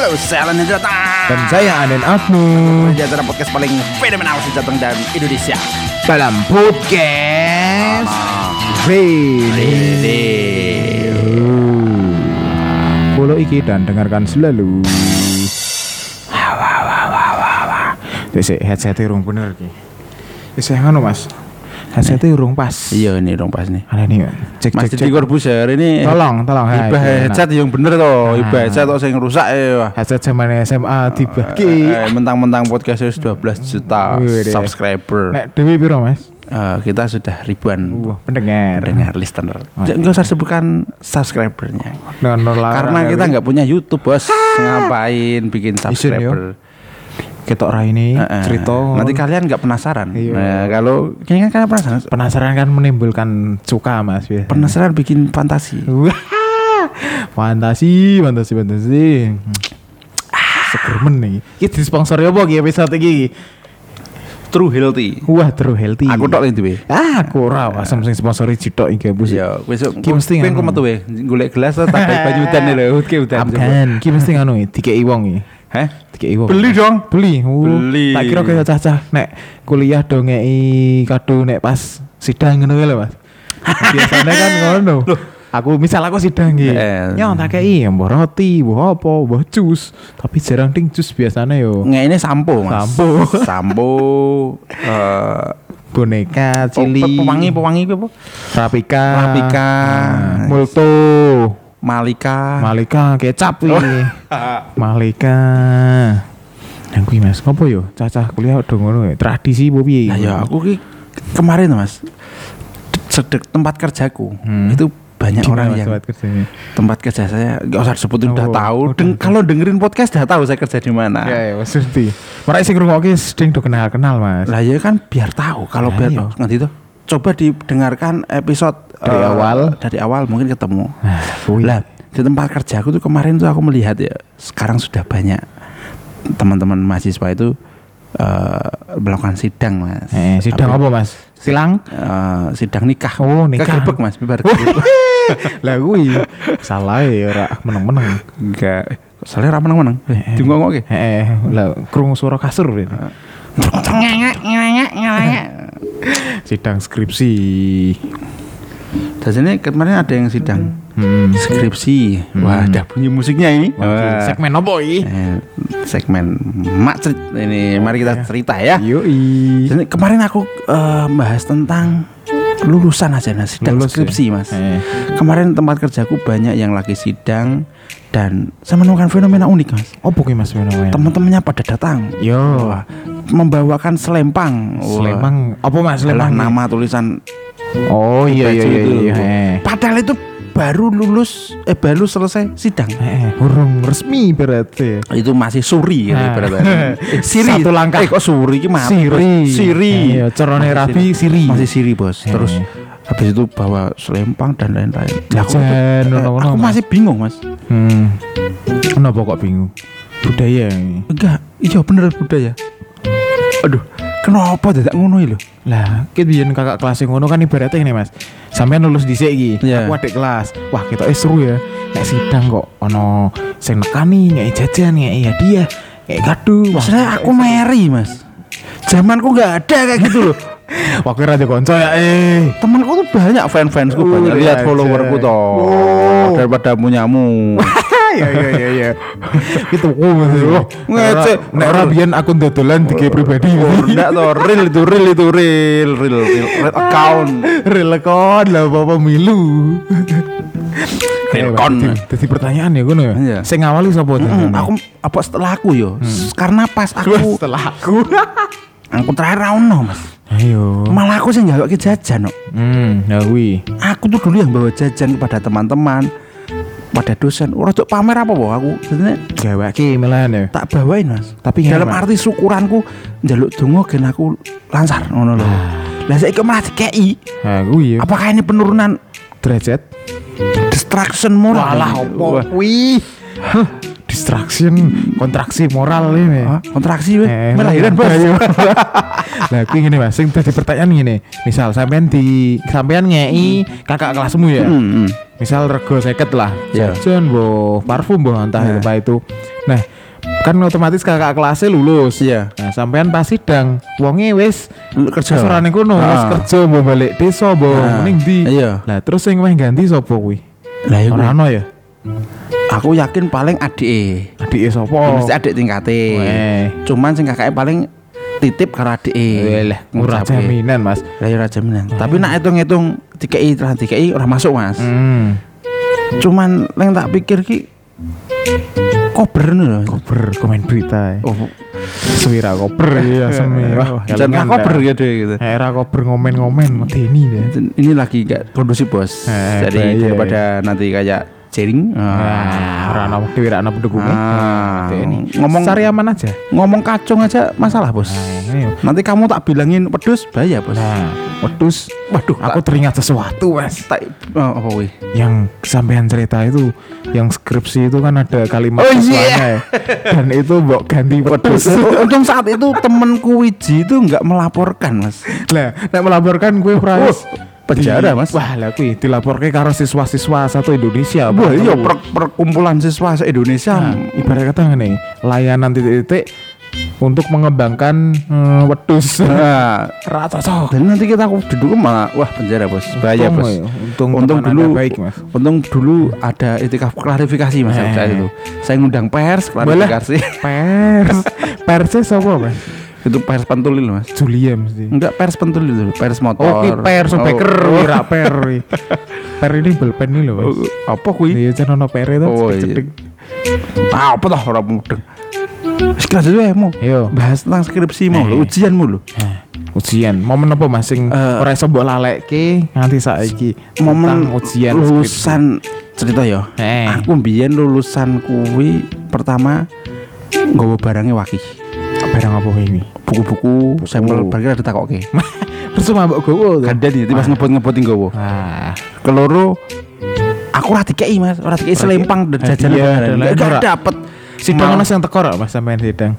Halo, saya Alan Hendra Dan saya Aden Abnu Sejahtera podcast paling fenomenal sejateng dan Indonesia dalam podcast Rene. Follow iki dan dengarkan selalu. Wah sik headsetnya urung bener iki. Wis ngono Mas. Headsetnya urung pas. Iya ini dong pas nih Ada nih, cek Mas cek. Corbuzier ini Tolong, tolong. enak. headset yang bener toh Nah. Ibah headset toh yang rusak ya Headset zaman SMA dibagi. Eh, mentang-mentang podcastnya sudah 12 juta subscriber Nek dewi piro Mas? Eh, kita sudah ribuan Wah, pendengar. dengar listener Oh, Jangan nggak usah sebutkan subscribernya Donor karena kita nggak punya YouTube bos ngapain bikin subscriber ketok ra ini Eh, eh. cerita nanti kalian nggak penasaran. Iya. nah, kalau kayaknya kalian penasaran. Penasaran kan menimbulkan suka mas biasanya. penasaran bikin fantasi. Wah, fantasi fantasi fantasi. Seger men nih. Ini disponsori apa iki episode iki? True healthy. Wah true healthy. Aku tok itu ah aku ora asam sing sponsori citok iki bus ya besok Ki mesti pengen ngono. kok metu we? Golek gelas tak banyu udan lho ke udan Abgan, ki mesti ngono iki dikei wong iki heh? Beli dong. Beli. Uh, Beli. tak kira kaya cacah nek kuliah do ngei kado nek pas sidang ngono lho mas. Biasanya kan ngono. Aku misal aku sidang gitu Eh. nyong tak kei mbah roti mbah apa mbah jus. Tapi jarang ting jus biasanya yo. Nggak ini sampo mas. Sampo. sampo eh boneka pe- cili. pewangi pewangi apa? Rapika Rapika. nah, multo malika malika kecap iki malika Nang kuwi Mas, ngopo yo? Cacah kuliah udah ngono ya. Tradisi apa piye? Nah, ya aku ki kemarin mas sedek tempat kerjaku Hmm. itu banyak Gimana, orang Mas, yang tempat kerjanya? tempat kerja saya nggak usah disebutin udah Oh, tahu udah Deng- kalau dengerin podcast udah tahu saya kerja di mana Ya ya Mas ngerti. Mereka sing ngrungokke sing do kenal-kenal Mas. lah ya kan biar tahu kalau Lah, biar iya. oh, nanti itu coba didengarkan episode Dari eh, awal. dari awal mungkin ketemu Nah, lah di tempat kerjaku tuh kemarin tuh aku melihat ya sekarang sudah banyak teman-teman mahasiswa itu eh, melakukan sidang mas Eh, sidang apa Mas? Silang? Eh, sidang nikah Oh, nikah. Kegerebek, mas bibar. Lah kuwi salah ya ora meneng-meneng. enggak soalnya ramen menang Eh, eh. di ngomong oke Heeh, lah krungu suara kasur ini. Sidang skripsi. dan sini kemarin ada yang sidang Hmm. skripsi wah ada bunyi musiknya ini Wah. Segmen apa iki? Eh, segmen mak ini mari kita cerita ya Yoi. Jadi kemarin aku eh, bahas tentang lulusan aja nah sidang Lulus ya? skripsi mas Eh. kemarin tempat kerjaku banyak yang lagi sidang dan saya menemukan fenomena unik mas Apa kuwi Mas fenomena? teman-temannya pada datang Yo. Membawakan selempang. Selempang apa Mas? Selempang nama tulisan Oh iya iya iya iya. eh. padahal itu baru lulus eh baru selesai sidang Eh, urung resmi berarti. itu masih suri Nah. ibaratnya. Eh, Siri Satu langkah. eh kok suri ki mati, Siri. Siri Iya, corone Masih Rabi, Siri. masih Siri bos Eh. terus habis itu bawa selempang dan lain-lain Lah, aku, Jajan, tuh- ngono-ngono, aku Mas. masih bingung mas Hmm. Kenapa kok bingung? Budaya ini. enggak iya bener budaya aduh kenapa tidak ngono lho Lah, kita biyen kakak kelas yang ngono kan ibaratnya ini Mas. Sampean lulus dhisik iki. Iya. Aku adik kelas. Wah, kita eh seru ya. Nek sidang kok ono sing nekani, ngeki jajan, ngeki hadiah, ngeki kado. Wah, maksudnya aku meri mas zamanku nggak ada kayak gitu loh Wah, kira ada konco ya eh. temanku tuh banyak fans-fansku Oh, banyak lihat lihat followerku aja. toh Oh. daripada punyamu Iya iya iya iya. Itu oh Ngecek. Nek ora biyen akun dodolan dike pribadi. Oh, enggak toh real itu real itu real real real, account Real kon lah bapak milu. Real kon. Jadi pertanyaan ya ngono ya. Iya. Sing ngawali sapa Hmm, aku apa setelah aku yo karena pas aku setelah aku. aku terakhir ra ono mas Ayo. malah aku sih nggak jajan no. Hmm, ya aku tuh dulu yang bawa jajan kepada teman-teman pada dosen orang tuh pamer apa boh aku sebenarnya Gawake melan ya. tak bawain mas Tapi dalam hemat. arti syukuranku jaluk dongo gen aku lancar ngono lho lah saya malah dikei Nah, kuwi ya. apakah ini penurunan Derajat. distraction moral Wah. opo kuwi? Distraction kontraksi moral ini Ah, kontraksi weh. Eh, Melahiran bos. ayo. lah kuwi ngene Mas sing dadi pertanyaan ngene misal sampean di sampean ngei kakak kelasmu ya Hmm, hmm. misal rego seket lah Iya. jajan boh parfum boh entah Nah. apa itu nah kan otomatis kakak kelasnya lulus Iya. nah sampean pas sidang wonge wis kerja. kesorane kono wis Ah. kerja mbok balik desa mbok Ah. ning ndi Iya. lah terus sing meh ganti sapa kuwi Lah iku. ora ono ya Aku yakin paling adike. adike sapa Mesti adik tingkate. Weh. Cuman sing kakaknya paling titip karo adike. lah murah jaminan Mas Lah ya ora jaminan. Tapi nak hitung-hitung DKI telah DKI ora masuk, Mas. hmm Cuman yang tak pikir ki kober lho. koper komen berita ya. Oh, Suwira koper ya semi wah jangan dah. gitu gitu. era koper ngomen-ngomen medeni deh Ini lagi gak kondusif bos. Eh, Jadi bahaya, daripada nanti kayak jaring. Nah, ora ana waktu ora ana pendukungnya. Ah, ngomong- aja. ngomong kacung aja masalah bos. Nah. Nanti kamu tak bilangin pedus bahaya bos. Nah, wedus, Waduh, aku teringat sesuatu, Mas. tak oh, apa wih? Yang sampean cerita itu, yang skripsi itu kan ada kalimat Oh, iya. ya. Dan itu mbok ganti wedus. Untung saat itu temenku Wiji itu nggak melaporkan mas. Lah, nek melaporkan gue Prais. Penjara, Mas. Wah, lah kuwi dilaporke karo siswa-siswa satu Indonesia. Wah iya per- perkumpulan siswa Indonesia. Nah, ibarat kata ngene, layanan titik-titik untuk mengembangkan eh, wedus. Nah, Ra cocok. dan nanti kita duduk malah wah penjara bos, bahaya Untung, bos. ya. Untung, Untung teman dulu baik, Mas. Untung dulu ada itikaf klarifikasi mas Eh. itu. Saya ngundang pers klarifikasi. Pers. Persnya siapa, Mas? Itu pers pentulil mas. Julia mesti. Enggak pers pentulil dulu, pers motor. Oh, ki pers Oh, beker, oh. ora per. Per ini bolpen ini loh, Mas. Oh, apa kuwi? Iya, jangan ono per itu. Oh, iya. Ah, apa dah orang mudeng. Sekarang dulu ya mau Yo. bahas tentang skripsi mau Eh. lo ujianmu lo. Nah, ujian momen apa mas sing Eh. ora iso mbok lalekke nganti saiki Momen ujian lulusan cerita ya. Eh. Aku mbiyen lulusan kuwi pertama nggawa barangnya wakil. Barang apa ini Buku-buku sampel barang ada takoke. terus mbok gowo tuh Kada nih, pas ngebot-ngebotin nggawa. ah Keloro aku ora dikei Mas, ora dikei selempang dan jajan Enggak dapet. sidang ana sing teko ora mas sampean sidang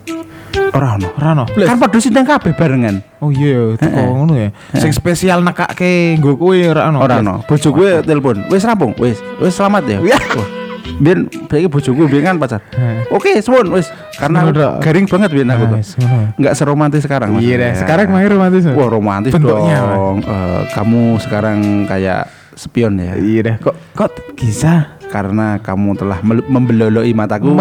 ora ono. ora ono Kan padha sidang kabeh barengan. oh iya teko Heeh. ngono ya sing spesial nekake nggo kowe ora ono Ora ono. Bojo gue telepon. Wis rampung, wis. Wis selamat ya. Ya. Biyen saiki bojoku biyen kan pacar. Oke, suwun wis. Karena tok. garing banget biyen aku tuh. Enggak seromantis sekarang iya deh Ya. sekarang main romantis? Wah, romantis Bentuknya, dong. Eh, kamu sekarang kayak spion ya. iya deh kok kok bisa Karena kamu telah membeloloi mataku.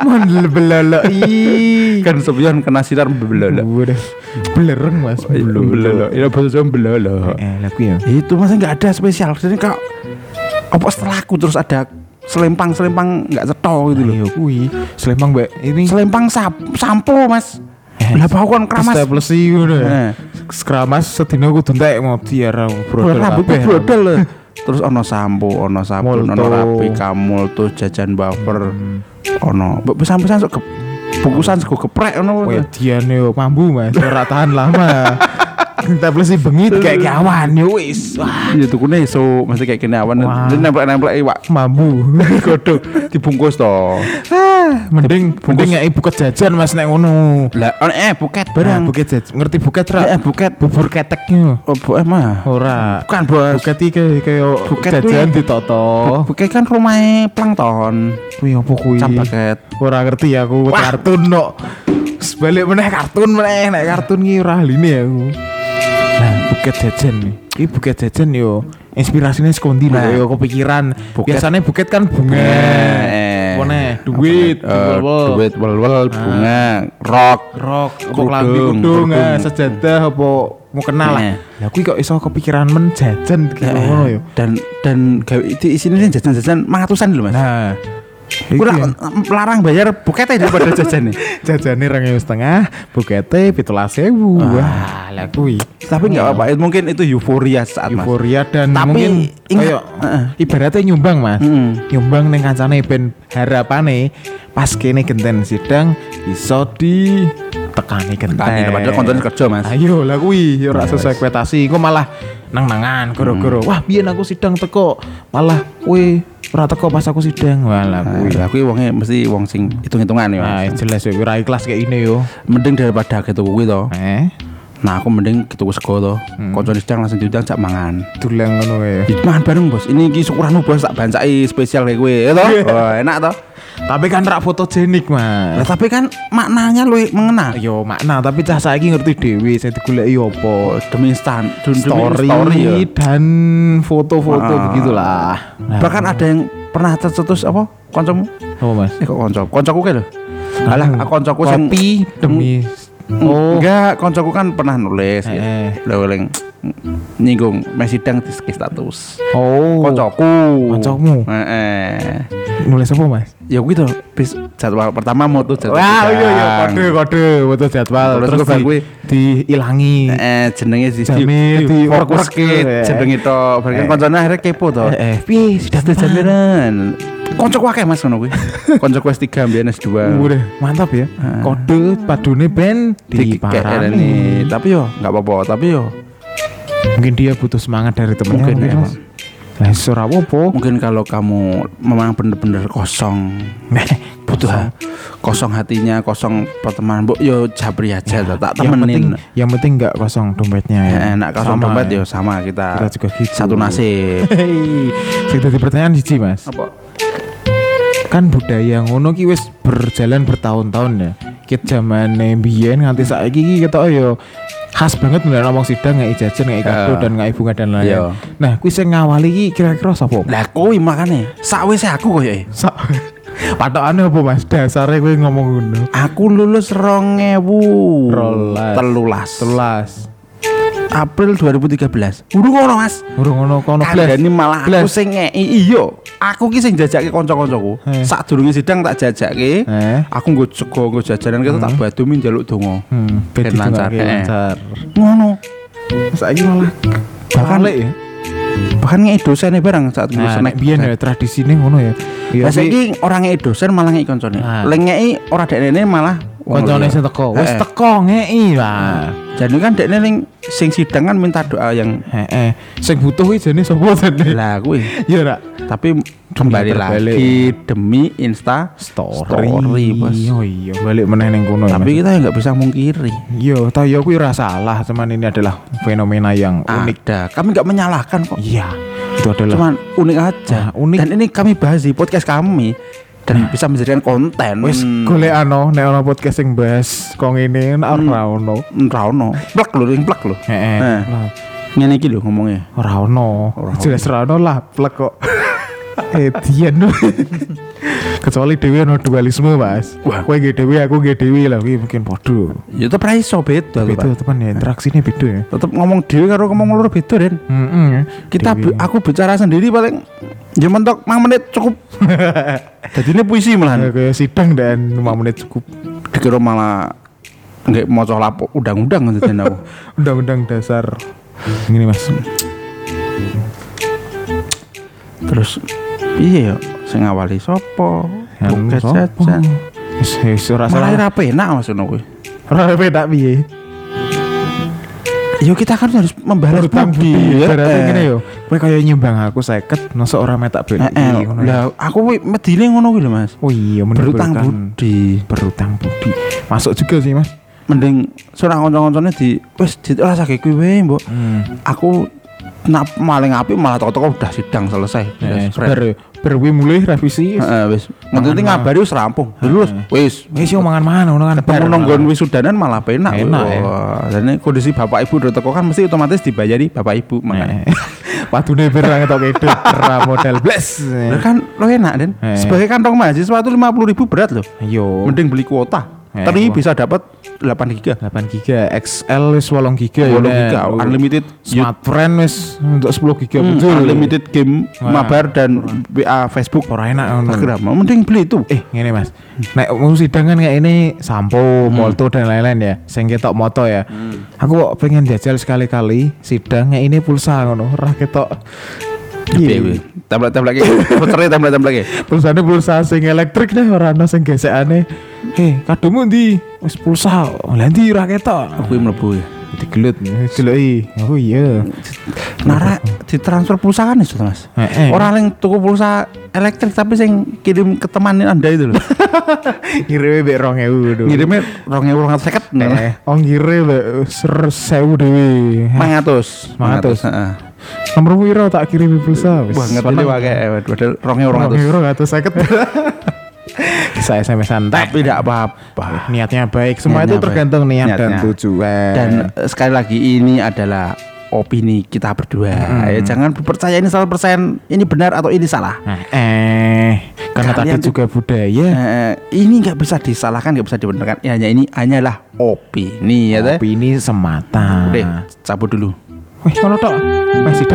Membeloloi. kan spion kena sinar membelolo. Udah belereng mas. Belolo. Bahasa Jawa belolo. Eh, lagu ya. Itu masa nggak ada spesial. Jadi kak, apa setelah aku terus ada selempang selempang nggak cetok gitu loh. Kui. Selempang mbak ini. Selempang sap, sampo mas. Eh, Lah bau kan keramas. Staplesi ngono ya. Eh. Skramas sedina kudu entek mau tiara brodol brodol loh. Terus ono sampo, ono sabun, ono rapi kamul tuh jajan baper, ono pesan-pesan sok ke bungkusan sego geprek ono. Wedian yo mambu mas. Ora tahan lama. Staplesi bengit kayak kawan yo wis. Iya tuh kune so mesti kayak gini awan. Nempel-nempel iwak mambu. godok dibungkus toh. ah, mending mending ya ibu jajan mas nek ngono. Lah ono eh buket Barang barang. buket jajan. Ngerti buket ra? Eh buket. Bubur keteknya. Oh, bu, eh mah. Ora. Bukan bos. Buket iki kayak Buket jajan kuwi. ditoto. Buket kan rumahnya plankton. Kuwi apa kuwi? Cap buket. Ora ngerti aku kartun no. Sebalik meneh kartun meneh nek kartun ki ora ahline aku. Nah, buket jajan nih. Iki buket jajan yo inspirasinya sekondi lho Nah. yo kepikiran. Buket. Biasanya buket kan bunga. Eh. Apa nih? Duit, Eh, wol-wol. duit wal-wal bunga rok rok, apa klambi kudung, kerudung. sejadah apa mau kenal lah. Eh. Lah kuwi kok iso kepikiran men jajan gitu Eh, ngono yo. dan dan gawe di sini jajan-jajan mangatusan lho mas Nah, kurang larang bayar buketnya daripada jajan nih jajane rong ewu setengah, bukete pitulas ewu. Wah, lah kuwi. tapi nggak apa-apa mungkin itu euforia saat mas Euforia dan Tapi mungkin ingat- kayak Heeh. ibaratnya nyumbang mas. Mm. Nyumbang ning kancane ben harapane pas kene genten sidang iso di tekani genteng. Tekani, padahal koncone kerja, Mas. Ayo lah kuwi ya ora Ya, sesuai wes. ekspektasi. Kok malah nang-nangan goro-goro. Hmm. Wah, biyen aku sidang teko, malah kuwi ora teko pas aku sidang. Walah kuwi. Nah, aku wonge mesti wong sing hitung-hitungan ya. Ah, Mas. jelas ya ora ikhlas kayak ini yo. Mending daripada gitu kuwi to. Eh, Nah, aku mending gitu sego to. Hmm. Koncone sedang langsung diundang cak mangan. tulang ngono ya. Mangan bareng, Bos. Ini iki syukuranmu, Bos, tak bancai spesial kayak gue, ya toh? Oh, enak toh? Tapi kan rak fotogenik, Lah Mas. tapi kan maknanya lu mengena. Yo makna, tapi cah saiki ngerti dhewe saya digoleki opo. Demi stan, demi Story, story ya. dan foto-foto Ah. begitulah. Nah, Bahkan ada yang pernah tercetus apa? Koncomu? apa Mas? Eh kok konco? Koncoku kayak lho. Alah, aku koncoku sing kopi demi Oh. Enggak, koncoku kan pernah nulis Eh, ya. eh. Nyinggung mesidang di status. Oh. Koncoku. Koncomu? Heeh. Nulis apa, Mas? Ya gitu, bis jadwal pertama mau tuh jadwal. Wah, iya iya kode kode betul jadwal Terus terus gue di, gue diilangi. Eh, jenenge di Jame di fokus ke work-work, eh. jenenge to. Bareng Eh. koncone akhirnya kepo to. Eh, eh, piye sudah Sudah jaminan. Koncoku akeh Mas ngono kuwi. Koncoku S3 mbiyen S2. Udah mantap ya. Heeh. Kode padune ben Di diparani. Tapi yo enggak apa-apa, tapi yo Mungkin dia butuh semangat dari temennya Mungkin, mungkin, ya, Mas. Ora apa-apa. mungkin kalau kamu memang bener-bener kosong butuh kosong hatinya, kosong pertemanan, Bu, yo jabri aja toh, tak yang penting temenin. yang penting enggak kosong dompetnya ya. Eh, Enak kosong Sama dompet ya. yo sama kita. Kita juga gitu. Satu nasib. Hei, sing dadi pertanyaan siji, Mas. Apa? Kan budaya ngono ki wis berjalan bertahun-tahun ya. Kit zamane biyen nganti saiki ki ketok yo khas banget nek ngomong sidang jajan, ngeki kado Heeh. dan ngeki bunga dan lain. Iya. Nah, kuwi sing ngawali ki kira-kira sapa? Lah kuwi makane sakwise aku koyo e. Sa Patokane apa Mas? Dasare kowe ngomong ngono. Aku lulus 2000 Rolas. telulas Telas. April 2013. Urung ngono Mas. Urung ngono kono blas. Kandani malah aku sing ngeki. Iya, aku ki sing jajake kanca-kancaku. Eh. Sadurunge sidang tak jajake. Eh. Aku nggo sego nggo jajanan kita tak badumi njaluk donga. Hmm, Ben lancar, lancar. Ngono. Saiki malah Bahkan ya. Bahkan ngeki dosennya bareng saat nggo Nah, biyen ya tradisine ngono ya. Tapi saiki ora ngeki dosen malah ngeki koncone. Nah. Lek ngeki ora dekne malah koncone sing teko. Wis teko ngeki lah. Jadi kan dekne ning sing sidang kan minta doa yang Heeh. Sing butuh kuwi jane sapa jane? lah kuwi. Ya ora. Tapi kembali lagi demi Insta Story. Story, Bos. Oh iya, balik meneh ning kono. ya, Tapi kita nggak bisa mungkiri. Yo, tau yo kuwi ora salah, cuman ini adalah fenomena yang unik. Ada. Kami nggak menyalahkan kok. Iya, itu adalah Cuman unik aja. Nah, unik. Dan ini kami bahas di podcast kami dan bisa menjadikan konten. wis golek ano nek ana podcast sing bahas kok ngene ora ono. Ora ono. Plek lho, ring plek lho. Heeh. Eh. Lah, Ngene iki lho ngomongnya. Ora ono. Jelas ora ono lah plek kok. Edian. Kecuali Dewi ono dualisme, Mas. Wah. Nggih Dewi, aku Dewi lah kuwi mungkin padha. Ya tetep ra iso beda Beda teman ya, interaksinya beda ya. Tetep ngomong dhewe karo ngomong loro beda, Den. Heeh. Kita Dewi. bi- aku bicara sendiri paling ya mentok 5 menit cukup. Jadi ini puisi Ya, malahan. kayak sidang dan 5 menit cukup. Dikira malah nggak mau lapo undang-undang gitu aku. Undang-undang dasar. Ini Mas. Terus iya ya sing ngawali sapa? Sopo? jajan. Wis ora salah. ra penak ngono kuwi. Ora beda piye. Yo kita kan harus membalas budi ya. Berarti Eh. ngene yo. Kowe kaya nyumbang aku 50, masa ora metak Eh, BNI eh, ngono ya. Lah aku kuwi medine ngono kuwi lho Mas. Oh iya Berutang budi. berutang budi. Masuk juga sih, Mas. Mending surang kanca-kancane di wis dirasake kuwi wae, Mbok. Hmm. Aku nak maling api malah toko-toko udah sidang selesai. Eh, bar kuwi mulai revisi. Heeh, wis. Ngerti Mangan ngabari wis rampung. Lulus. Wis. Wis yo mangan mangan ngono kan. Ketemu nonggon wisudanan malah penak. Enak. Wah, Dan kondisi bapak ibu udah teko kan mesti otomatis dibayari bapak ibu makanya. Eh. Padune bar ngetok edit ra modal bles. Lah kan lo enak Den. Eh. Sebagai kantong mahasiswa itu 50 ribu berat loh. Yo. Mending beli kuota. Eh, Tapi wah. bisa dapat 8 giga. 8 giga XL wis 8 giga ya 8 Nek. giga unlimited Smart friend wis untuk 10 giga Hmm, betul. unlimited game Wah. mabar dan WA Facebook. Ora enak Instagram mending beli itu. Eh ngene mas. Nek mau sidang kan kayak ini sampo molto dan lain-lain ya. Sing ketok moto ya. Aku kok pengen jajal sekali-kali sidang kayak ini pulsa ngono. Ora ketok. Piye Iya. Template template puternya template template Pulsane pulsa sing elektrik deh ora ana sing gesekane. Heh, kadomu ndi? Wis pulsa. Ora ketok. aku mlebu ya Digelut, deloki. Oh iya. Nara ditransfer pulsa kan itu mas Heeh. orang yang tuku pulsa elektrik tapi sing kirim ke teman anda itu loh Ngirime mek 2000 lho. ngirimnya rong ewu rong seket Eh, ongkire mek ser 1000 dhewe. mangatus Mangatus. Nomor piro tak kirimi pulsa ngerti ini wae padahal rong ewu rong Rong atus seket. Bisa SMS-an tapi tidak apa-apa niatnya baik. Semua Niatnya itu tergantung baik. niat dan Niatnya. tujuan. dan eh, sekali lagi ini adalah opini kita berdua. Ya jangan percaya ini 100% ini benar atau ini salah. Nah, eh, karena Kalian tadi juga budaya. Eh, ini nggak bisa disalahkan nggak bisa dibenarkan. Ya, hanya ini hanyalah opini ya Opini semata. Deh, cabut dulu. Wih, kalau tok. Masih.